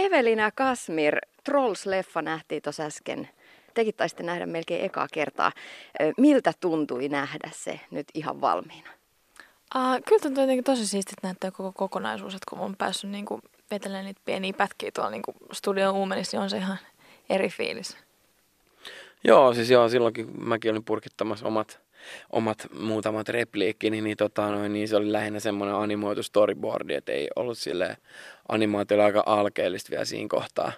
Evelina Kasmir, Trolls-leffa nähtiin tuossa äsken. Tekin taisitte nähdä melkein ekaa kertaa. Miltä tuntui nähdä se nyt ihan valmiina? Uh, kyllä tuntuu jotenkin tosi siistiä näyttää koko kokonaisuus, että kun on päässyt niin kuin vetelemään niitä pieniä pätkiä tuolla niin studion uumenissa, niin on se ihan eri fiilis. Joo, siis joo, silloinkin mäkin olin purkittamassa omat, omat muutamat repliikkini, niin, tota, noin, niin se oli lähinnä semmoinen animoitu storyboardi, että ei ollut sille animaatio aika alkeellista vielä siinä kohtaa.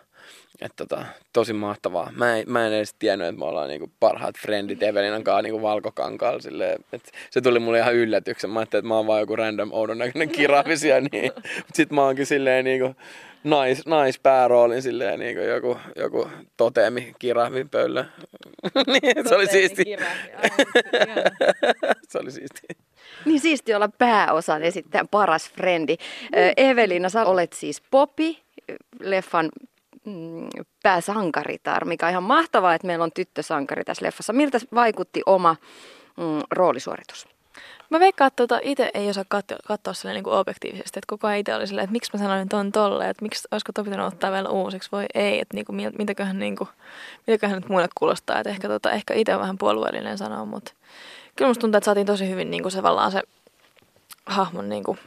Että tota, tosi mahtavaa. Mä en, mä en edes tiennyt, että me ollaan niinku parhaat frendit Evelinan kanssa niinku valkokankaalla. se tuli mulle ihan yllätyksen. Mä ajattelin, että mä oon vaan joku random oudon näköinen kirafisia. niin. Mutta sit mä oonkin silleen niinku nais, naispääroolin silleen niinku joku, joku toteemi kirahvin pöllö. niin, se oli siisti. se oli siisti. Niin siisti olla pääosan esittäjän paras frendi. Evelina, sä olet siis Popi, leffan mm, pääsankaritar, mikä on ihan mahtavaa, että meillä on tyttösankari tässä leffassa. Miltä vaikutti oma mm, roolisuoritus? Mä veikkaan, että tuota itse ei osaa katsoa, katsoa niin kuin objektiivisesti, että koko ajan itse oli silleen, että miksi mä sanoin ton tolle, että miksi olisiko pitänyt ottaa vielä uusiksi, voi ei, että niin kuin, mitäköhän, niin kuin, mitäköhän nyt muille kuulostaa, että ehkä, tuota, ehkä itse vähän puolueellinen sanoa, mutta kyllä musta tuntuu, että saatiin tosi hyvin niin kuin se, se hahmon niin kuin,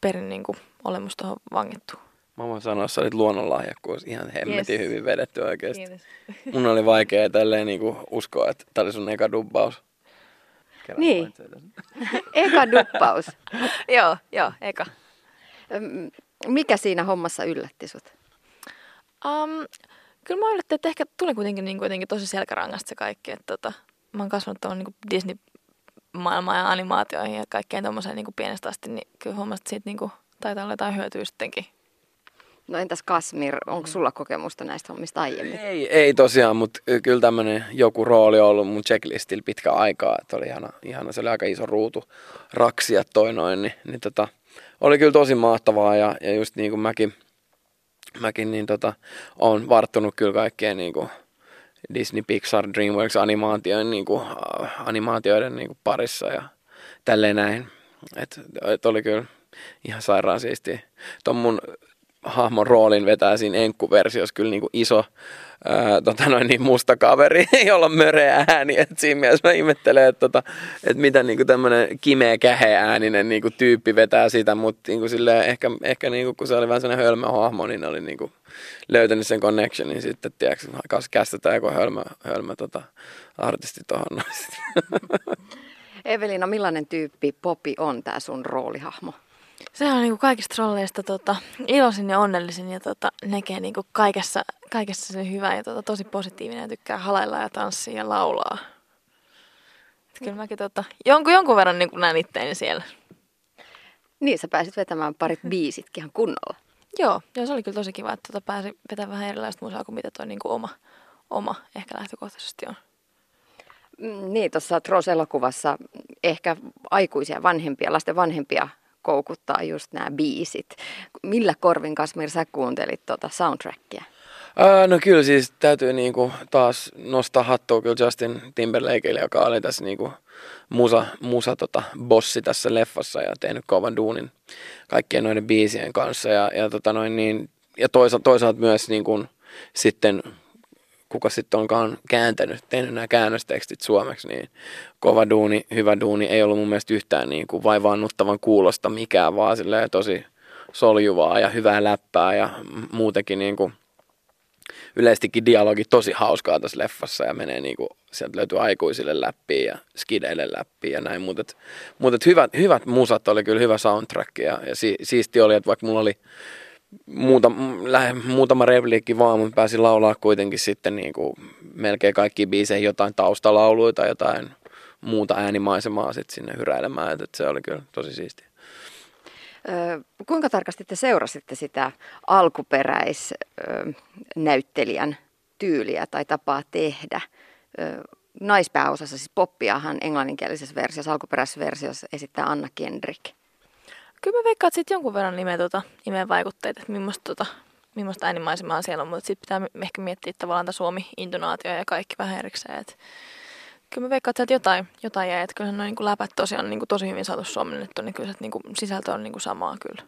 perin niin kuin, olemus tuohon vangittua. Mä voin sanoa, että sä olit luonnonlahjakkuus ihan hemmetin yes. hyvin vedetty oikeasti. Kiitos. Mun oli vaikea tälleen niinku uskoa, että tää oli sun eka dubbaus. Kerran niin. eka duppaus. joo, joo, eka. Mikä siinä hommassa yllätti sut? Um, kyllä mä yllättin, että ehkä tuli kuitenkin niin kuitenkin tosi selkärangasta se kaikki. Että tota, mä oon kasvanut tuohon niin Disney maailmaan ja animaatioihin ja kaikkeen tuommoiseen niin pienestä asti, niin kyllä huomasin, että siitä niin kuin, taitaa olla jotain hyötyä sittenkin No entäs Kasmir, onko mm. sulla kokemusta näistä hommista aiemmin? Ei, ei tosiaan, mutta kyllä tämmöinen joku rooli on ollut mun checklistillä pitkä aikaa. Että oli ihana, ihana, se oli aika iso ruutu raksia toi noin, niin, niin tota, oli kyllä tosi mahtavaa ja, ja just niin kuin mäkin, mäkin niin tota, on varttunut kyllä kaikkeen niin kuin Disney, Pixar, DreamWorks animaatioiden, niin kuin, animaatioiden niin kuin parissa ja tälleen näin. Et, et oli kyllä ihan sairaan siistiä. Tuon mun hahmon roolin vetää siinä enkkuversiossa kyllä niin kuin iso ää, tota noin, niin musta kaveri, jolla on möreä ääni. Et siinä mielessä mä ihmettelen, että, tota, että mitä niin tämmöinen kimeä käheääninen niin kuin tyyppi vetää sitä, mutta niin kuin silleen, ehkä, ehkä niin kuin, kun se oli vähän sellainen hölmö hahmo, niin oli niin kuin löytänyt sen connectionin sitten, tiedätkö, kästetään joku hölmö, hölmö tota, artisti tuohon. Evelina, millainen tyyppi Popi on tämä sun roolihahmo? Se on niinku kaikista trolleista tota, iloisin ja onnellisin ja tota, näkee niinku kaikessa, kaikessa se hyvä ja tota, tosi positiivinen ja tykkää halailla ja tanssia ja laulaa. Et kyllä mäkin tota, jonkun, jonkun verran niinku näen itteeni siellä. Niin, sä pääsit vetämään parit biisitkin ihan kunnolla. Joo, ja se oli kyllä tosi kiva, että tota pääsi vetämään vähän erilaista musaa kuin mitä toi niinku oma, oma ehkä lähtökohtaisesti on. Mm, niin, tuossa Tros-elokuvassa ehkä aikuisia vanhempia, lasten vanhempia koukuttaa just nämä biisit. Millä korvin Kasmir sä kuuntelit tuota soundtrackia? Ää, no kyllä siis täytyy niinku taas nostaa hattua kyllä Justin Timberlakeille, joka oli tässä niinku musa, musa tota, bossi tässä leffassa ja tehnyt kovan duunin kaikkien noiden biisien kanssa. Ja, ja, tota noin, niin, ja toisaalta, toisaalta myös niinku, sitten kuka sitten onkaan kääntänyt, tehnyt nämä käännöstekstit suomeksi, niin kova duuni, hyvä duuni, ei ollut mun mielestä yhtään niin kuin vaivaannuttavan kuulosta mikään, vaan tosi soljuvaa ja hyvää läppää ja muutenkin niin kuin yleistikin dialogi tosi hauskaa tässä leffassa ja menee niin kuin, sieltä löytyy aikuisille läpi ja skideille läpi ja näin, mutta, mutta hyvät, hyvät musat oli kyllä hyvä soundtrack ja, ja si, siisti oli, että vaikka mulla oli muuta, lähe, muutama repliikki vaan, mutta pääsin laulaa kuitenkin sitten niin kuin melkein kaikki biiseihin jotain taustalauluja tai jotain muuta äänimaisemaa sitten sinne hyräilemään, että se oli kyllä tosi siistiä. Kuinka tarkasti te seurasitte sitä alkuperäisnäyttelijän tyyliä tai tapaa tehdä? Naispääosassa, siis poppiahan englanninkielisessä versiossa, alkuperäisessä versiossa esittää Anna Kendrick. Kyllä mä veikkaan, että sitten jonkun verran nimeä, tota, nimeä vaikutteita, että millaista, tota, millaista äänimaisemaa siellä on, mutta sitten pitää ehkä miettiä tavallaan tämä Suomi-intonaatio ja kaikki vähän erikseen. Et, kyllä mä veikkaan, että jotain, jotain jäi, että kyllä noin niin läpät tosiaan niin kuin tosi hyvin saatu suomennettu, niin kyllä se niin kuin, sisältö on niin kuin samaa kyllä.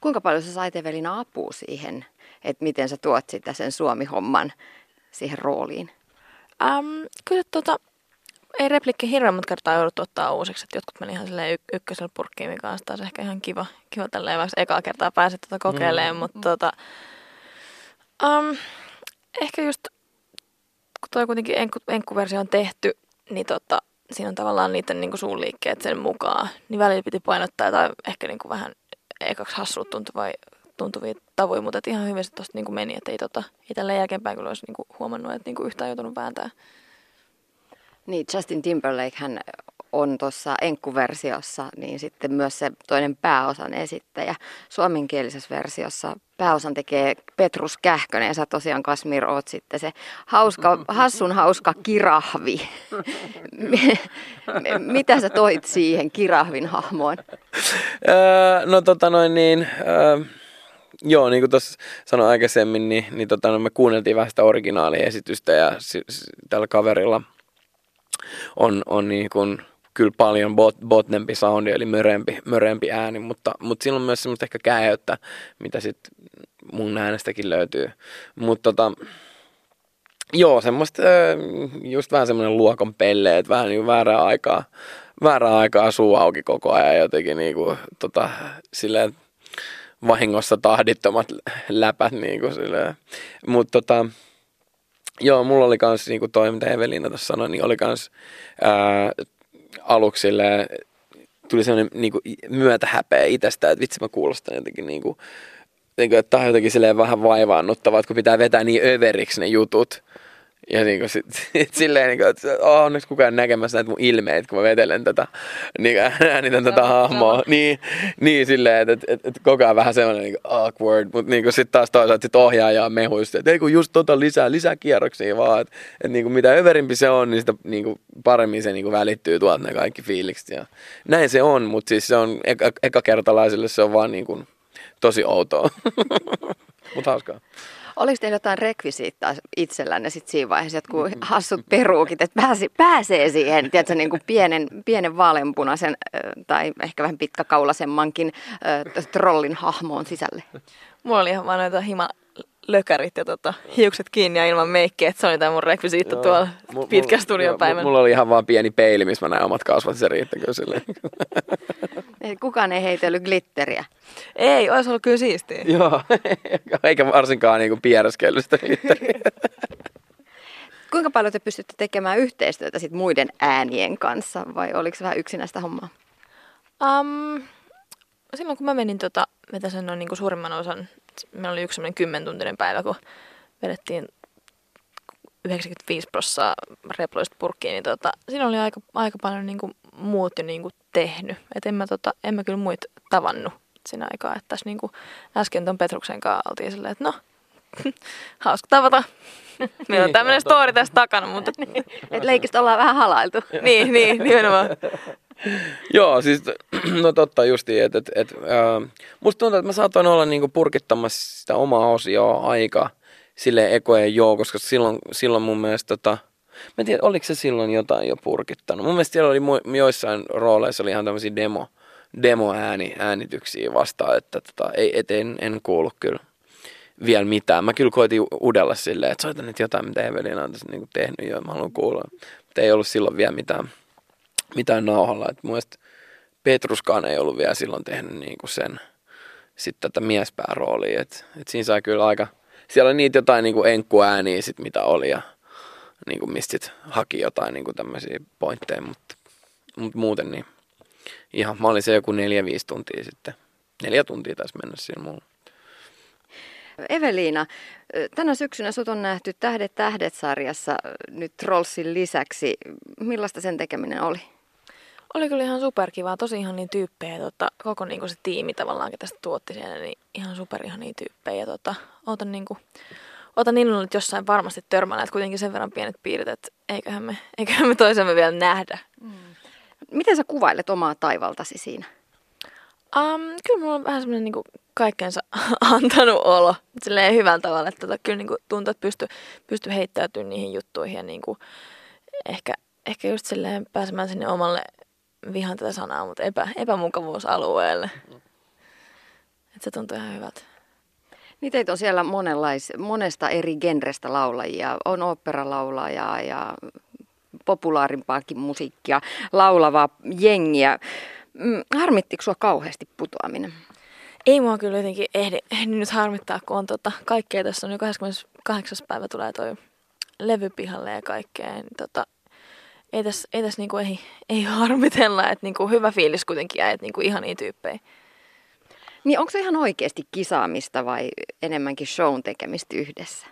Kuinka paljon sä sait Evelina apua siihen, että miten sä tuot sitä sen Suomi-homman siihen rooliin? Um, kyllä tota, ei replikki hirveän monta kertaa jouduttu ottaa uusiksi, että jotkut meni ihan silleen y- ykkösellä purkkiin, mikä on taas ehkä ihan kiva, kiva tälleen, vaikka ekaa kertaa pääset tota kokeilemaan, mm. mutta tota, um, ehkä just, kun toi kuitenkin enkku, enkkuversio on tehty, niin tota, siinä on tavallaan niiden niin suun liikkeet sen mukaan, niin välillä piti painottaa tai ehkä niin kuin vähän ekaksi hassulta tuntuvia, tuntuvia tavoja, mutta ihan hyvin se tuosta niin meni, että ei, tota, ei tällä jälkeenpäin kyllä olisi niin kuin huomannut, että niin kuin yhtään joutunut vääntää. Niin, Justin Timberlake hän on tuossa enkkuversiossa, niin sitten myös se toinen pääosan esittäjä. Suomenkielisessä versiossa pääosan tekee Petrus Kähkönen ja sä tosiaan Kasmir oot sitten se hauska, hassun hauska kirahvi. Mitä sä toit siihen kirahvin hahmoon? Öö, no tota noin niin... Öö Joo, niin kuin tuossa sanoin aikaisemmin, niin, niin tota, no me kuunneltiin vähän sitä originaaliesitystä ja s- s- tällä kaverilla on, on niin kuin kyllä paljon bot, botnempi soundi, eli mörempi, mörempi ääni, mutta, mutta sillä on myös semmoista ehkä käyttä, mitä sitten mun äänestäkin löytyy. Mutta tota, joo, semmoista just vähän semmoinen luokon pelle, että vähän niin väärää aikaa, väärää aikaa suu auki koko ajan jotenkin niin kuin, tota, silleen, vahingossa tahdittomat läpät niin kuin silleen. Mutta tota, joo, mulla oli kans niin kuin toi, mitä Evelina tuossa sanoi, niin oli kans ää, aluksi silleen, tuli sellainen niin kuin, myötähäpeä itsestä, että vitsi mä kuulostan jotenkin niin kuin, niin kuin, että tämä on jotenkin silleen vähän vaivaannuttavaa, että kun pitää vetää niin överiksi ne jutut, ja niin kuin sit, sit silleen, niin kuin, että oh, onneksi kukaan näkemässä näitä mun ilmeitä, kun mä vetelen tätä, niin äänitän tätä hahmoa. Niin, niin silleen, että, että, että, että koko ajan vähän semmoinen niin awkward, mutta niin sitten taas toisaalta sit ohjaaja on mehuista, että ei kun just tota lisää, lisää kierroksia vaan, että, niin kuin mitä överimpi se on, niin sitä niin kuin paremmin se niin kuin välittyy tuolta ne kaikki fiilikset. Ja näin se on, mutta siis se on eka, ekakertalaisille se on vaan niin kuin tosi outoa, mutta hauskaa. Oliko teillä jotain rekvisiittaa itsellänne sit siinä vaiheessa, että kun hassut peruukit, että pääsi, pääsee siihen, tiedätkö, niin kuin pienen, pienen vaaleanpunaisen tai ehkä vähän pitkäkaulaisemmankin äh, trollin hahmoon sisälle? Mulla oli ihan vaan noita hima lökärit ja tota, hiukset kiinni ja ilman meikkiä, että se oli tämä mun rekvisiitto joo. tuolla m- pitkä studiopäivän. Mulla oli ihan vaan pieni peili, missä mä näin omat kasvat, se riittäkö silleen. Kukaan ei heitellyt glitteriä. Ei, olisi ollut kyllä siistiä. Joo, eikä varsinkaan niinku piereskellyt sitä glitteriä. Kuinka paljon te pystytte tekemään yhteistyötä sit muiden äänien kanssa vai oliko se vähän yksinäistä hommaa? Um, silloin kun mä menin tota, vetäsen noin niin suurimman osan, meillä oli yksi semmoinen kymmentuntinen päivä, kun vedettiin 95 prossaa reploista purkkiin, niin tota, siinä oli aika, aika paljon niin kuin muut jo niin kuin tehnyt. Et en, mä, tota, en mä kyllä muita tavannut siinä aikaa. Että tässä niin kuin äsken ton Petruksen kanssa oltiin silleen, että no, hauska tavata. Meillä on tämmöinen story tässä takana, mutta... Et leikistä ollaan vähän halailtu. niin, niin, nimenomaan. Joo, siis no totta justiin, että et, et, musta tuntuu, että mä saatoin olla niinku purkittamassa sitä omaa osioa aika sille ekojen joo, koska silloin, silloin mun mielestä tota, mä en tiedä, oliko se silloin jotain jo purkittanut. Mun mielestä siellä oli mu- joissain rooleissa oli ihan tämmöisiä demo, demo-ääni, äänityksiä vastaan, että tota, ei, et en, en kuullut kyllä vielä mitään. Mä kyllä koitin udella silleen, että soitan nyt jotain, mitä Evelina on tässä niinku tehnyt jo, mä haluan kuulla. Mutta ei ollut silloin vielä mitään mitään nauhalla. Et mun Petruskaan ei ollut vielä silloin tehnyt niinku sen sitten tätä miespääroolia. Et, et siinä sai kyllä aika, siellä oli niitä jotain niinku enkkuääniä sit mitä oli ja niinku mistä sit haki jotain niinku tämmöisiä pointteja, mutta mut muuten niin ihan, mä olin se joku neljä-viisi tuntia sitten. Neljä tuntia taisi mennä siinä mulla. Eveliina, tänä syksynä sut on nähty Tähdet tähdet-sarjassa nyt Trollsin lisäksi. Millaista sen tekeminen oli? Oli kyllä ihan superkivaa, tosi ihan niin tyyppejä, tota, koko niin se tiimi tavallaan, ketä sitä tuotti siellä, niin ihan super ihan niin tyyppejä. Tota, ootan niin kuin, ootan niin nyt jossain varmasti törmällä, että kuitenkin sen verran pienet piirret, että eiköhän me, eiköhän me toisemme vielä nähdä. Mm. Miten sä kuvailet omaa taivaltasi siinä? Um, kyllä mulla on vähän semmoinen niin kaikkensa antanut olo silleen hyvällä tavalla, että tota, kyllä niin kuin, tuntuu, että pystyy pysty heittäytymään niihin juttuihin ja niin kuin, ehkä, ehkä just silleen pääsemään sinne omalle vihan tätä sanaa, mutta epä, epämukavuusalueelle. se tuntuu ihan hyvältä. Niin teitä on siellä monenlais, monesta eri genrestä laulajia. On oopperalaulajaa ja populaarimpaakin musiikkia, laulavaa jengiä. Mm, harmittiko sua kauheasti putoaminen? Ei mua kyllä jotenkin ehdi, ehdi nyt harmittaa, kun on tota, kaikkea. Tässä on jo 28. päivä tulee toi levy pihalle ja kaikkea. Niin tota, ei tässä, ei tässä niinku ei, ei harmitella, että niinku hyvä fiilis kuitenkin jäi, että niinku ihania tyyppejä. Niin onko se ihan oikeasti kisaamista vai enemmänkin shown tekemistä yhdessä?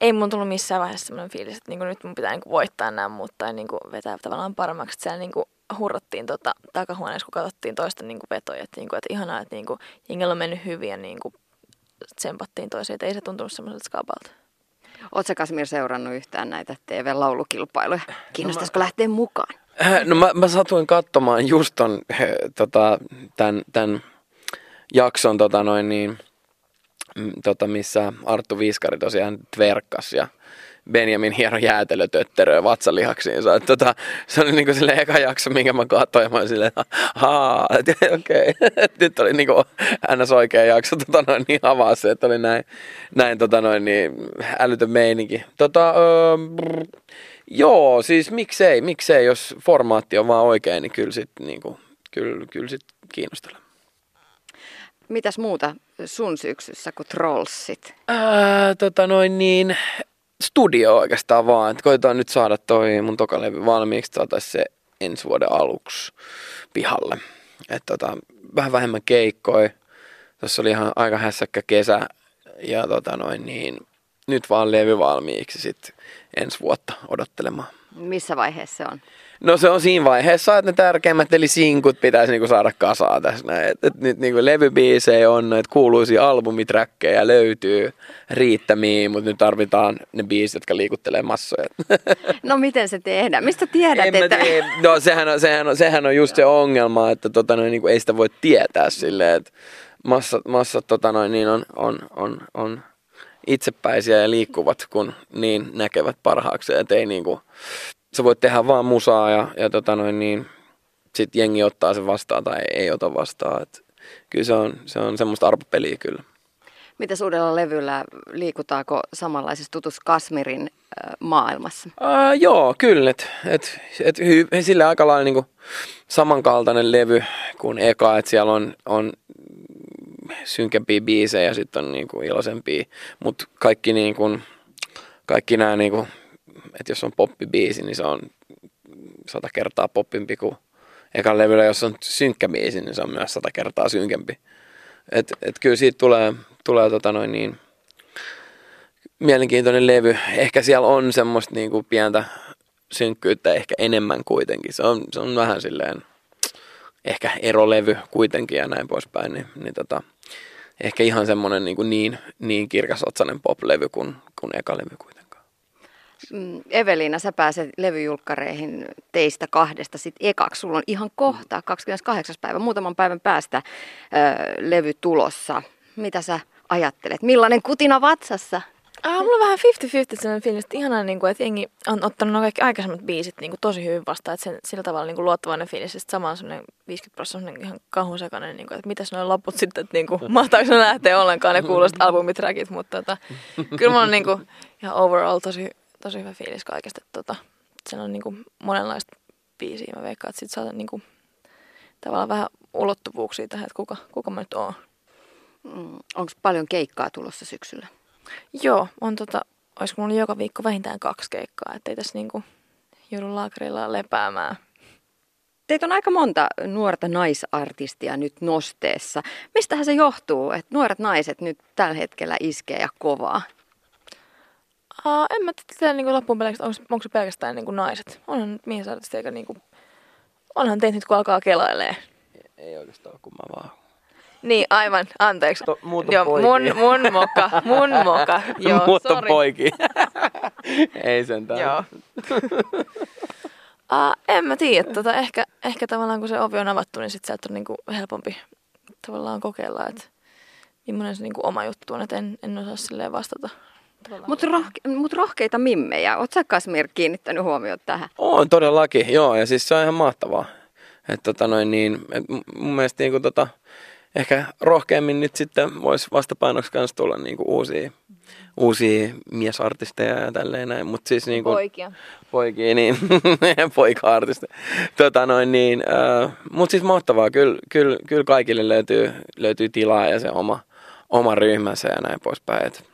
Ei mun tullut missään vaiheessa sellainen fiilis, että niinku nyt mun pitää niinku voittaa nämä, mutta tai niinku vetää tavallaan paremmaksi. Että siellä niinku hurrattiin tota takahuoneessa, kun katsottiin toisten niinku vetoja. Että, niinku, että ihanaa, että niinku, jengillä on mennyt hyvin ja niinku tsempattiin toisiaan. Että ei se tuntunut semmoiselta skapalta. Oletko Kasmir seurannut yhtään näitä TV-laulukilpailuja? Kiinnostaisiko no mä... lähteä mukaan? Äh, no mä, mä satuin katsomaan just ton, äh, tota, tämän, tämän jakson, tota noin niin, tota, missä Arttu Viskari tosiaan tverkkas ja Benjamin hieno jäätelötötteröä vatsalihaksiinsa. Että tota, se oli niinku sille eka jakso, minkä mä katsoin, ja mä olin silleen, haa, okei. Okay. Nyt oli niinku ns. oikea jakso, tota noin, niin avaa se, että oli näin, näin tota noin, niin älytön meininki. Tota, öö, brr, joo, siis miksei, miksei, jos formaatti on vaan oikein, niin kyllä sit, niinku, kyllä, kyllä sit kiinnostelee. Mitäs muuta sun syksyssä kuin trollsit? Ää, tota noin niin, studio oikeastaan vaan. Että koitetaan nyt saada toi mun tokalevy valmiiksi, saataisiin se ensi vuoden aluksi pihalle. Et tota, vähän vähemmän keikkoi. Tuossa oli ihan aika hässäkkä kesä ja tota noin niin, nyt vaan levy valmiiksi sitten ensi vuotta odottelemaan. Missä vaiheessa se on? No se on siinä vaiheessa, että ne tärkeimmät eli sinkut pitäisi niinku saada kasaan tässä näin. Et, et nyt niinku levybiisejä on, että kuuluisia albumiträkkejä löytyy riittämiin, mutta nyt tarvitaan ne biisit, jotka liikuttelee massoja. No miten se tehdään? Mistä tiedät, en että... Tiedä. No sehän on, sehän on, sehän on just se ongelma, että tota noin, niin ei sitä voi tietää silleen, että massat, massat tota noin, niin on, on, on, on itsepäisiä ja liikkuvat, kun niin näkevät parhaakseen, että ei niinku, sä voit tehdä vaan musaa ja, ja tota noin niin, sit jengi ottaa sen vastaan tai ei, ei ota vastaan. Et kyllä se on, se on semmoista arpopeliä kyllä. Mitä uudella levyllä liikutaanko samanlaisessa tutus Kasmirin maailmassa? Uh, joo, kyllä. Et, et, et hy, sillä aika lailla niinku samankaltainen levy kuin eka, että siellä on, on synkempiä biisejä ja sitten on niinku iloisempia, mutta kaikki, niinku, kaikki nämä niinku että jos on poppibiisi, niin se on sata kertaa poppimpi kuin ekan levyllä, jos on synkkä biisi, niin se on myös sata kertaa synkempi. Et, et kyllä siitä tulee, tulee tota noin niin, mielenkiintoinen levy. Ehkä siellä on semmoista niinku pientä synkkyyttä ehkä enemmän kuitenkin. Se on, se on vähän silleen ehkä erolevy kuitenkin ja näin poispäin. Niin, niin tota, ehkä ihan semmoinen niin, niin, niin kirkasotsainen pop-levy kuin, kuin eka levy kuitenkin. Mm, Evelina, sä pääset levyjulkkareihin teistä kahdesta sit ekaksi. Sulla on ihan kohta, 28. päivä, muutaman päivän päästä ö, levy tulossa. Mitä sä ajattelet? Millainen kutina vatsassa? Ah, mulla on vähän 50-50 sellainen fiilis, että ihanaa, niin kuin, että jengi on ottanut nuo kaikki aikaisemmat biisit niin kuin, tosi hyvin vastaan, että sen, sillä tavalla niin kuin, luottavainen fiilis, että sama on semmoinen 50 prosenttia ihan kahusekainen, niin kuin, että mitäs nuo loput sitten, että niin kuin, mahtaako ne lähteä ollenkaan ne kuulosta albumitrackit, mutta tota, kyllä mulla on niin kuin, ihan overall tosi, tosi hyvä fiilis kaikesta. Että tota, siellä on niinku monenlaista biisiä. Mä veikkaan, että sit saa niinku, tavallaan vähän ulottuvuuksia tähän, että kuka, kuka mä nyt oon. Mm, Onko paljon keikkaa tulossa syksyllä? Joo, on tota, olisiko mulla joka viikko vähintään kaksi keikkaa, ettei tässä niinku joudu laakerilla lepäämään. Teitä on aika monta nuorta naisartistia nyt nosteessa. Mistähän se johtuu, että nuoret naiset nyt tällä hetkellä iskee ja kovaa? Uh, en mä tiedä niin loppuun pelkästään, onko, onko se pelkästään niin kuin naiset. Onhan nyt miesartisti eikä niin kuin, onhan teitä nyt kun alkaa kelailee. Ei, oikeastaan, kun mä vaan niin, aivan, anteeksi. To, Joo, mun, mun moka, mun moka. Joo, Muut on poiki. Ei sentään. Joo. uh, en mä tiedä, tota, ehkä, ehkä tavallaan kun se ovi on avattu, niin sit sieltä on niinku helpompi tavallaan kokeilla, että millainen se niinku oma juttu on, että en, en osaa silleen vastata mutta rohke, mut rohkeita mimmejä. Oletko sä Kasmir kiinnittänyt huomiota tähän? On todellakin, joo. Ja siis se on ihan mahtavaa. Että tota noin niin, et mun mielestä niin kuin tota, ehkä rohkeammin nyt sitten voisi vastapainoksi kanssa tulla niinku uusia, uusia miesartisteja ja tälleen näin. Mut siis niinku, Poikia. poikia, niin poika-artisteja. Tota noin niin, äh, mutta siis mahtavaa, kyllä, kyllä, kyllä kaikille löytyy, löytyy tilaa ja se oma, oma ryhmänsä ja näin poispäin. Et,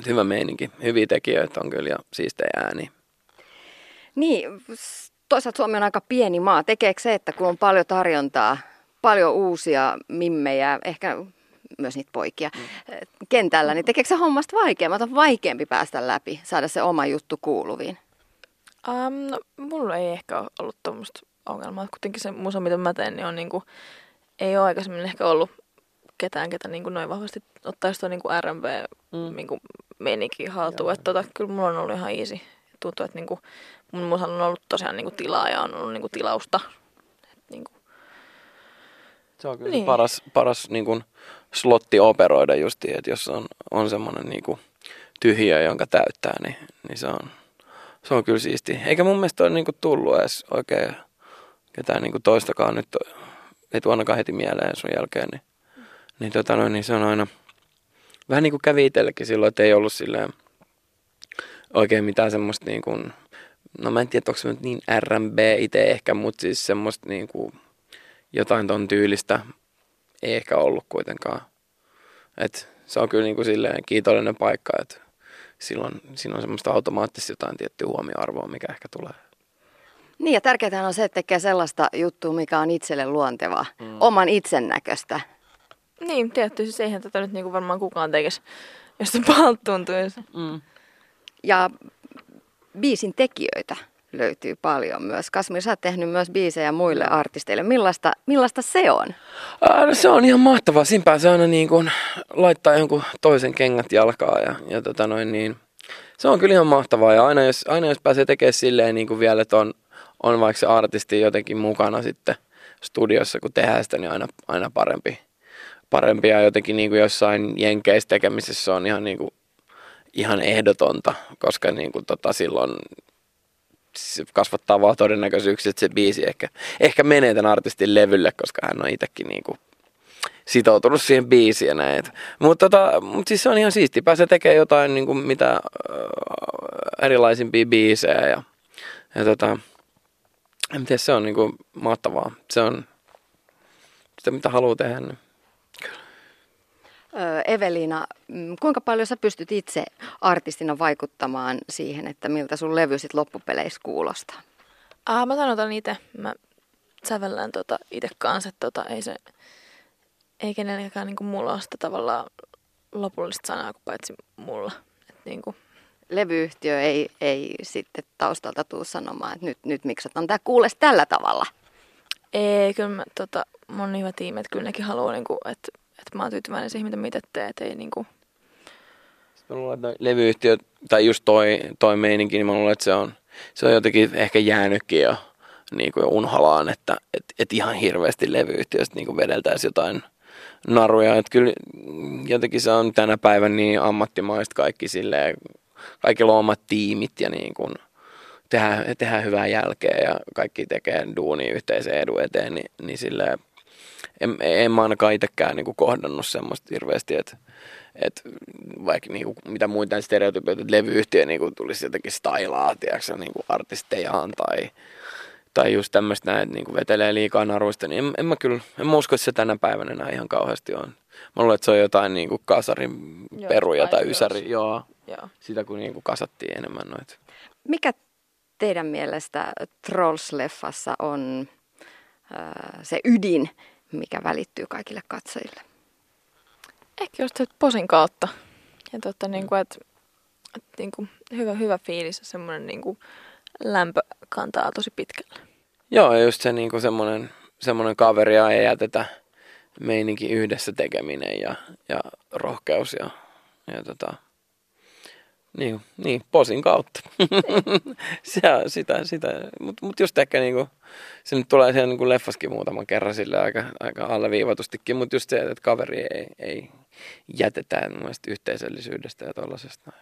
et hyvä meininki, hyviä tekijöitä on kyllä ja siistejä ääniä. Niin, toisaalta Suomi on aika pieni maa. Tekeekö se, että kun on paljon tarjontaa, paljon uusia mimmejä, ehkä myös niitä poikia mm. kentällä, niin tekeekö se hommasta vaikeammat? On vaikeampi päästä läpi, saada se oma juttu kuuluviin. Um, no, mulla ei ehkä ole ollut tuommoista ongelmaa. Kuitenkin se musa, mitä mä teen, niin on niinku, ei ole aikaisemmin ehkä ollut ketään, ketä niinku noin vahvasti ottaisi tuo niinku R&B mm. niinku meininki haltuun. Että tota, kyllä mulla on ollut ihan easy. Tuntuu, että niinku, mun musa on ollut tosiaan niinku tilaa ja on ollut niinku tilausta. Et niinku, Se on kyllä Niin. niin. paras, paras niin kuin slotti operoida justiin, että jos on, on semmoinen niin kuin jonka täyttää, niin, niin se, on, se on kyllä siisti. Eikä mun mielestä ole niin kuin tullut edes oikein ketään niin kuin toistakaan nyt, ei tuo ainakaan heti mieleen sun jälkeen, niin, niin, tota noin, niin se on aina vähän niin kuin kävi itsellekin silloin, että ei ollut silleen oikein mitään semmoista niin kuin, no mä en tiedä, onko se nyt niin R&B itse ehkä, mutta siis semmoista niin kuin, jotain ton tyylistä ei ehkä ollut kuitenkaan. Et se on kyllä niin kuin silleen kiitollinen paikka, että silloin siinä on semmoista automaattisesti jotain tiettyä huomioarvoa, mikä ehkä tulee. Niin ja tärkeää on se, että tekee sellaista juttua, mikä on itselle luontevaa, mm. oman itsen näköistä. Niin, tietysti siis eihän tätä nyt niinku varmaan kukaan tekisi, jos se pahalta tuntuisi. Mm. Ja biisin tekijöitä löytyy paljon myös. Kasmir, sä oot tehnyt myös biisejä muille artisteille. Millaista, millaista se on? Ää, no se on ihan mahtavaa. Siinä pääsee aina niin kuin laittaa jonkun toisen kengät jalkaa ja, ja tota noin niin. Se on kyllä ihan mahtavaa ja aina jos, aina jos pääsee tekemään silleen niin kuin vielä, että on, on vaikka se artisti jotenkin mukana sitten studiossa, kun tehdään sitä, niin aina, aina parempi. Parempi ja jotenkin niin kuin jossain jenkeissä tekemisessä on ihan, niin kuin, ihan ehdotonta, koska niin kuin tota silloin se kasvattaa vaan todennäköisyyksiä, että se biisi ehkä, ehkä menee tämän artistin levylle, koska hän on itsekin niinku sitoutunut siihen biisiin ja näin. Mutta tota, mut siis se on ihan siisti. Pääsee tekemään jotain niinku mitä äh, erilaisimpia biisejä ja, ja tota, en tiedä, se on niinku mahtavaa. Se on sitä, mitä haluaa tehdä. Niin. Eveliina, mm, kuinka paljon sä pystyt itse artistina vaikuttamaan siihen, että miltä sun levy sit loppupeleissä kuulostaa? Ah, mä sanotaan itse. Mä sävellään tota itse kanssa, että tota, ei se, ei kenelläkään niinku mulla ole sitä tavallaan lopullista sanaa kuin paitsi mulla. Et niinku, Levyyhtiö ei, ei sitten taustalta tuu sanomaan, että nyt, nyt miksataan tämä kuules tällä tavalla. ei, kyllä mä, tota, mun hyvä tiimi, että kyllä nekin haluaa, niinku, että, että mä oon tyytyväinen siihen, mitä mä itse teen. Et ei, niinku, Mä luulen, että noi levyyhtiöt, tai just toi, toi meininki, niin mä luulen, että se on, se on jotenkin ehkä jäänytkin jo niin kuin unholaan, että et, et ihan hirveästi levyyhtiöstä niin vedeltäisiin jotain naruja. Että kyllä jotenkin se on tänä päivänä niin ammattimaista kaikki silleen, on omat tiimit ja niin kuin tehdään, tehdään hyvää jälkeä ja kaikki tekee duunia yhteisen edun eteen, niin, niin silleen, en, en mä ainakaan itsekään niin kohdannut semmoista hirveästi, että et vaikka niinku, mitä muita stereotypioita, että levyyhtiö niinku, tulisi jotenkin stylaa, tiedätkö, niinku artistejaan tai, tai just tämmöistä näin, että niinku vetelee liikaa naruista, niin en, en, mä kyllä, en mä usko, että se tänä päivänä enää ihan kauheasti on. Mä luulen, että se on jotain niinku kasarin Joo, peruja tai ysäri, joo, joo. sitä kun niinku kasattiin enemmän noita. Mikä teidän mielestä Trolls-leffassa on äh, se ydin, mikä välittyy kaikille katsojille? Ehkä just se posin kautta. Ja tota, niinku, että et, niinku, hyvä, hyvä fiilis ja semmoinen niinku, lämpö kantaa tosi pitkälle. Joo, ja just se niinku semmoinen, semmoinen kaveri ja ei jätetä meininki yhdessä tekeminen ja, ja rohkeus ja, ja tota, niin, niin, posin kautta. se, sitä, sitä. Mutta mut just ehkä niinku, se nyt tulee siellä niinku leffaskin muutaman kerran sille aika, aika alleviivatustikin, mutta just se, että kaveri ei, ei jätetä mun yhteisöllisyydestä ja tollasesta.